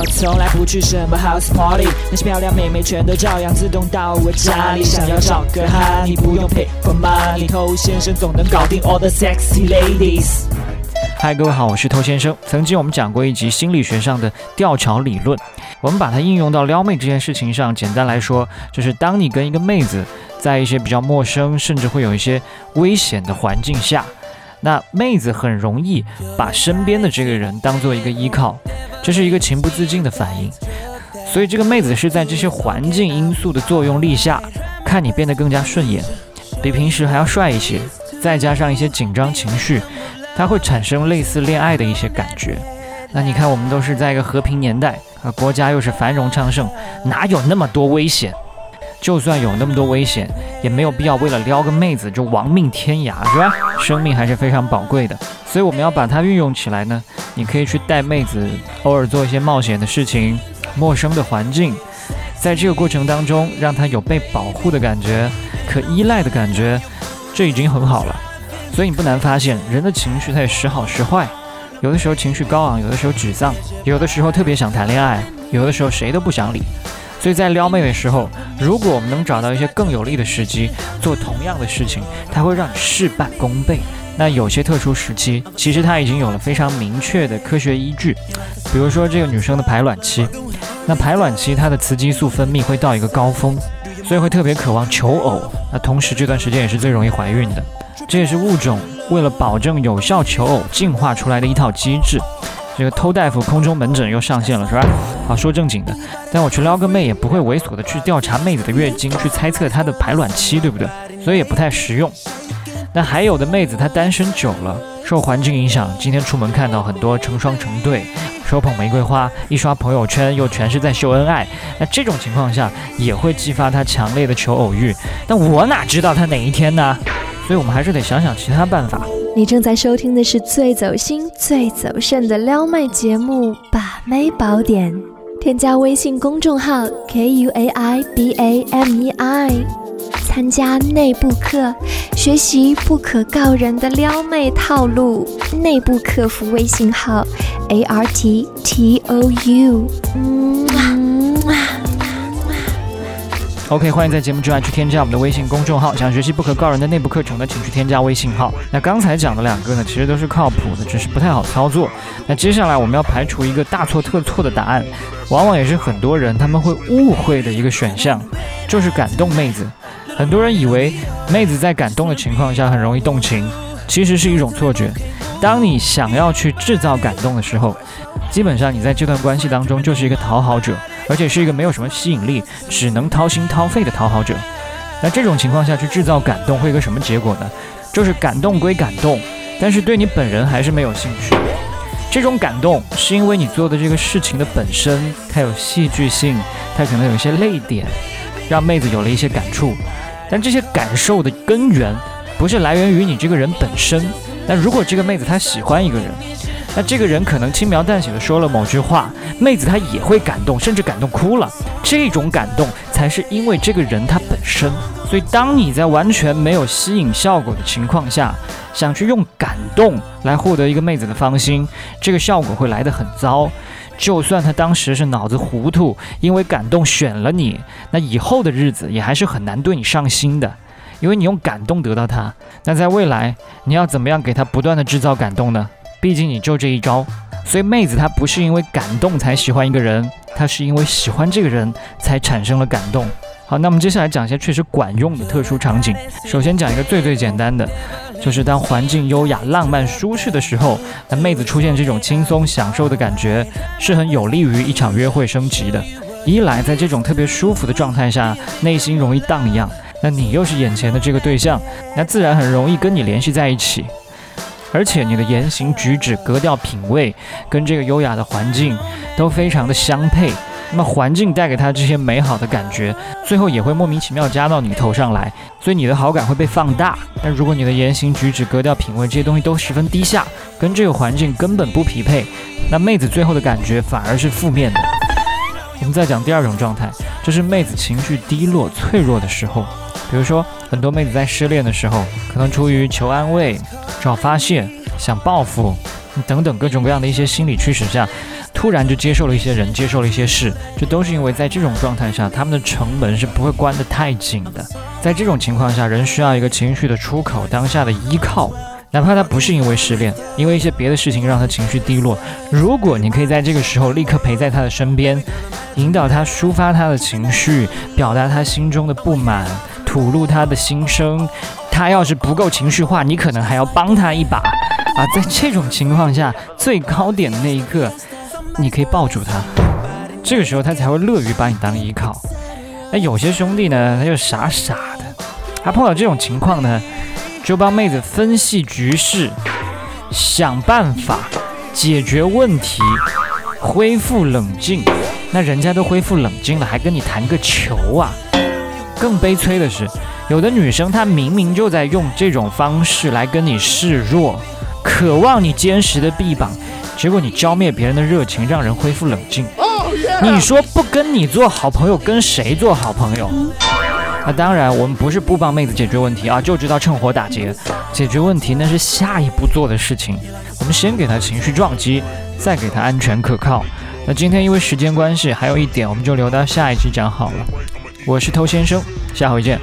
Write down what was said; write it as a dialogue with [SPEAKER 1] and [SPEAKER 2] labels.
[SPEAKER 1] 我从来不去什么 house party，那些漂亮妹妹全都照样自动到我家里。想要找个哈，你不用 pay for money，偷先生总能搞定 all the sexy ladies。
[SPEAKER 2] 嗨，各位好，我是偷先生。曾经我们讲过一集心理学上的吊桥理论，我们把它应用到撩妹这件事情上。简单来说，就是当你跟一个妹子在一些比较陌生，甚至会有一些危险的环境下，那妹子很容易把身边的这个人当做一个依靠，这是一个情不自禁的反应。所以这个妹子是在这些环境因素的作用力下，看你变得更加顺眼，比平时还要帅一些，再加上一些紧张情绪。她会产生类似恋爱的一些感觉。那你看，我们都是在一个和平年代啊，国家又是繁荣昌盛，哪有那么多危险？就算有那么多危险，也没有必要为了撩个妹子就亡命天涯，是吧？生命还是非常宝贵的。所以我们要把它运用起来呢。你可以去带妹子，偶尔做一些冒险的事情，陌生的环境，在这个过程当中，让她有被保护的感觉，可依赖的感觉，这已经很好了。所以你不难发现，人的情绪它也时好时坏，有的时候情绪高昂，有的时候沮丧，有的时候特别想谈恋爱，有的时候谁都不想理。所以在撩妹的时候，如果我们能找到一些更有利的时机做同样的事情，它会让你事半功倍。那有些特殊时期，其实它已经有了非常明确的科学依据，比如说这个女生的排卵期，那排卵期它的雌激素分泌会到一个高峰，所以会特别渴望求偶。那同时这段时间也是最容易怀孕的。这也是物种为了保证有效求偶进化出来的一套机制。这个偷大夫空中门诊又上线了，是吧？好，说正经的，但我去撩个妹也不会猥琐的去调查妹子的月经，去猜测她的排卵期，对不对？所以也不太实用。那还有的妹子她单身久了，受环境影响，今天出门看到很多成双成对，手捧玫瑰花，一刷朋友圈又全是在秀恩爱，那这种情况下也会激发她强烈的求偶欲。但我哪知道她哪一天呢？所以我们还是得想想其他办法。
[SPEAKER 3] 你正在收听的是最走心、最走肾的撩妹节目《把妹宝典》，添加微信公众号 k u a i b a m e i，参加内部课，学习不可告人的撩妹套路。内部客服微信号 a r t t o u。
[SPEAKER 2] OK，欢迎在节目之外去添加我们的微信公众号。想学习不可告人的内部课程呢，请去添加微信号。那刚才讲的两个呢，其实都是靠谱的，只是不太好操作。那接下来我们要排除一个大错特错的答案，往往也是很多人他们会误会的一个选项，就是感动妹子。很多人以为妹子在感动的情况下很容易动情，其实是一种错觉。当你想要去制造感动的时候，基本上你在这段关系当中就是一个讨好者。而且是一个没有什么吸引力，只能掏心掏肺的讨好者。那这种情况下去制造感动，会一个什么结果呢？就是感动归感动，但是对你本人还是没有兴趣。这种感动是因为你做的这个事情的本身，它有戏剧性，它可能有一些泪点，让妹子有了一些感触。但这些感受的根源，不是来源于你这个人本身。那如果这个妹子她喜欢一个人，那这个人可能轻描淡写的说了某句话，妹子她也会感动，甚至感动哭了。这种感动才是因为这个人他本身。所以，当你在完全没有吸引效果的情况下，想去用感动来获得一个妹子的芳心，这个效果会来得很糟。就算他当时是脑子糊涂，因为感动选了你，那以后的日子也还是很难对你上心的，因为你用感动得到他。那在未来，你要怎么样给他不断的制造感动呢？毕竟你就这一招，所以妹子她不是因为感动才喜欢一个人，她是因为喜欢这个人才产生了感动。好，那我们接下来讲一些确实管用的特殊场景。首先讲一个最最简单的，就是当环境优雅、浪漫、舒适的时候，那妹子出现这种轻松享受的感觉，是很有利于一场约会升级的。一来在这种特别舒服的状态下，内心容易荡漾，那你又是眼前的这个对象，那自然很容易跟你联系在一起。而且你的言行举止、格调品味，跟这个优雅的环境都非常的相配。那么环境带给他这些美好的感觉，最后也会莫名其妙加到你头上来，所以你的好感会被放大。但如果你的言行举止、格调品味这些东西都十分低下，跟这个环境根本不匹配，那妹子最后的感觉反而是负面的。我们再讲第二种状态，就是妹子情绪低落、脆弱的时候。比如说，很多妹子在失恋的时候，可能出于求安慰、找发泄、想报复等等各种各样的一些心理驱使下。突然就接受了一些人，接受了一些事，这都是因为在这种状态下，他们的成本是不会关得太紧的。在这种情况下，人需要一个情绪的出口，当下的依靠，哪怕他不是因为失恋，因为一些别的事情让他情绪低落。如果你可以在这个时候立刻陪在他的身边，引导他抒发他的情绪，表达他心中的不满，吐露他的心声。他要是不够情绪化，你可能还要帮他一把啊！在这种情况下，最高点的那一刻，你可以抱住他，这个时候他才会乐于把你当依靠。那有些兄弟呢，他就傻傻的，他碰到这种情况呢，就帮妹子分析局势，想办法解决问题，恢复冷静。那人家都恢复冷静了，还跟你谈个球啊？更悲催的是。有的女生，她明明就在用这种方式来跟你示弱，渴望你坚实的臂膀，结果你浇灭别人的热情，让人恢复冷静。你说不跟你做好朋友，跟谁做好朋友？那当然，我们不是不帮妹子解决问题啊，就知道趁火打劫。解决问题那是下一步做的事情。我们先给她情绪撞击，再给她安全可靠。那今天因为时间关系，还有一点，我们就留到下一期讲好了。我是偷先生，下回见。